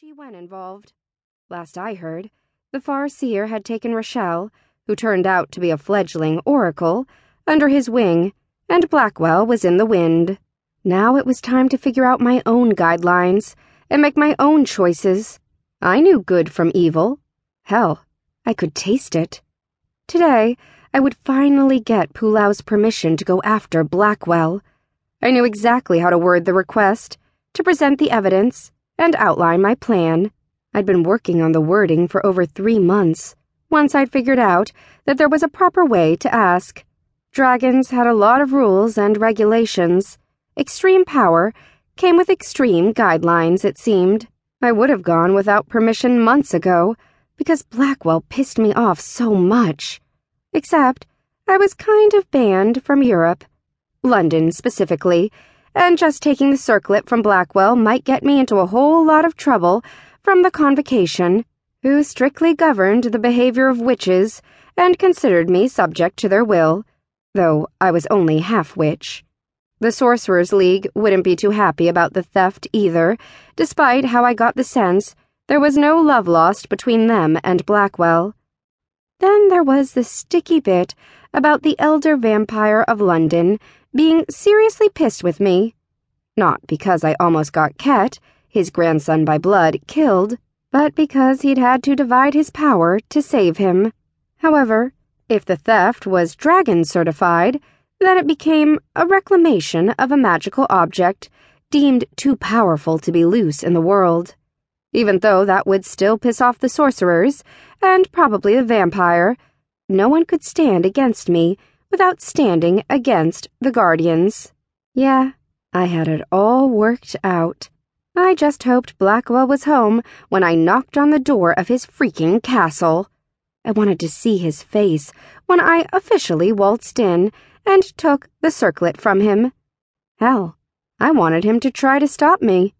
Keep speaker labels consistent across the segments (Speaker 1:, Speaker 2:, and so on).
Speaker 1: She went involved. Last I heard, the Farseer had taken Rochelle, who turned out to be a fledgling oracle, under his wing, and Blackwell was in the wind. Now it was time to figure out my own guidelines and make my own choices. I knew good from evil. Hell, I could taste it. Today, I would finally get Pulou's permission to go after Blackwell. I knew exactly how to word the request, to present the evidence, and outline my plan. I'd been working on the wording for over three months. Once I'd figured out that there was a proper way to ask. Dragons had a lot of rules and regulations. Extreme power came with extreme guidelines, it seemed. I would have gone without permission months ago because Blackwell pissed me off so much. Except, I was kind of banned from Europe, London specifically, and just taking the circlet from Blackwell might get me into a whole lot of trouble from the Convocation, who strictly governed the behavior of witches and considered me subject to their will, though I was only half witch. The Sorcerers League wouldn't be too happy about the theft either, despite how I got the sense there was no love lost between them and Blackwell. Then there was the sticky bit about the elder vampire of London being seriously pissed with me. Not because I almost got Kett, his grandson by blood, killed, but because he'd had to divide his power to save him. However, if the theft was dragon certified, then it became a reclamation of a magical object deemed too powerful to be loose in the world. Even though that would still piss off the sorcerers, and probably the vampire, no one could stand against me without standing against the Guardians. Yeah, I had it all worked out. I just hoped Blackwell was home when I knocked on the door of his freaking castle. I wanted to see his face when I officially waltzed in and took the circlet from him. Hell, I wanted him to try to stop me.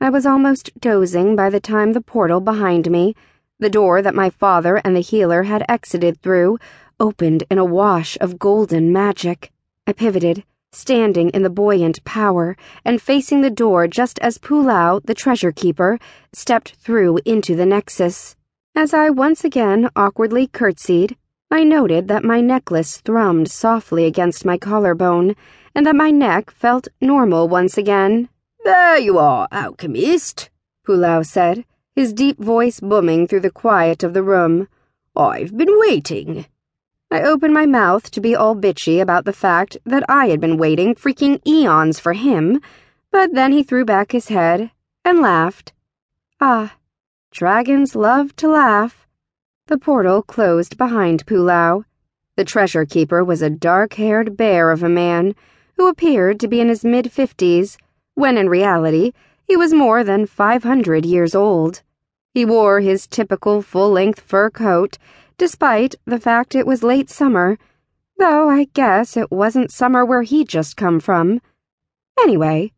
Speaker 1: I was almost dozing by the time the portal behind me, the door that my father and the healer had exited through, opened in a wash of golden magic. I pivoted, standing in the buoyant power and facing the door just as Pulou, the treasure keeper, stepped through into the nexus. As I once again awkwardly curtsied, I noted that my necklace thrummed softly against my collarbone, and that my neck felt normal once again.
Speaker 2: There you are, alchemist, Pulou said, his deep voice booming through the quiet of the room. I've been waiting.
Speaker 1: I opened my mouth to be all bitchy about the fact that I had been waiting freaking eons for him, but then he threw back his head and laughed. Ah, dragons love to laugh. The portal closed behind Pulou. The treasure keeper was a dark haired bear of a man who appeared to be in his mid fifties, when in reality he was more than 500 years old. He wore his typical full length fur coat, despite the fact it was late summer, though I guess it wasn't summer where he'd just come from. Anyway,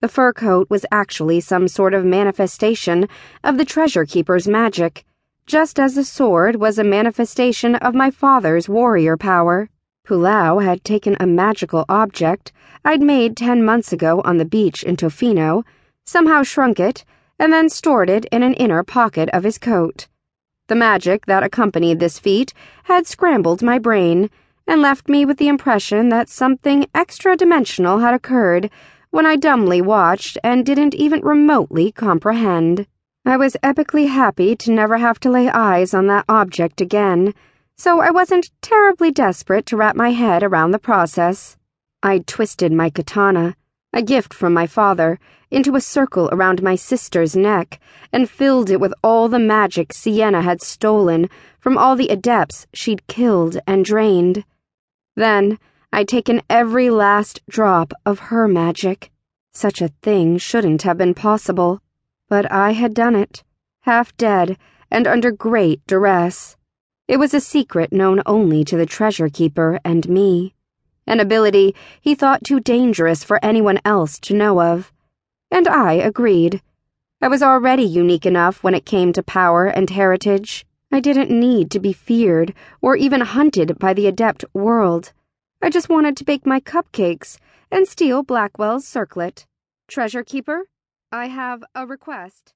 Speaker 1: the fur coat was actually some sort of manifestation of the treasure keeper's magic just as the sword was a manifestation of my father's warrior power. Pulou had taken a magical object I'd made ten months ago on the beach in Tofino, somehow shrunk it, and then stored it in an inner pocket of his coat. The magic that accompanied this feat had scrambled my brain and left me with the impression that something extra dimensional had occurred when I dumbly watched and didn't even remotely comprehend. I was epically happy to never have to lay eyes on that object again, so I wasn't terribly desperate to wrap my head around the process. I'd twisted my katana, a gift from my father, into a circle around my sister's neck and filled it with all the magic Sienna had stolen from all the adepts she'd killed and drained. Then I'd taken every last drop of her magic. Such a thing shouldn't have been possible. But I had done it, half dead and under great duress. It was a secret known only to the treasure keeper and me, an ability he thought too dangerous for anyone else to know of. And I agreed. I was already unique enough when it came to power and heritage. I didn't need to be feared or even hunted by the adept world. I just wanted to bake my cupcakes and steal Blackwell's circlet. Treasure keeper? I have a request.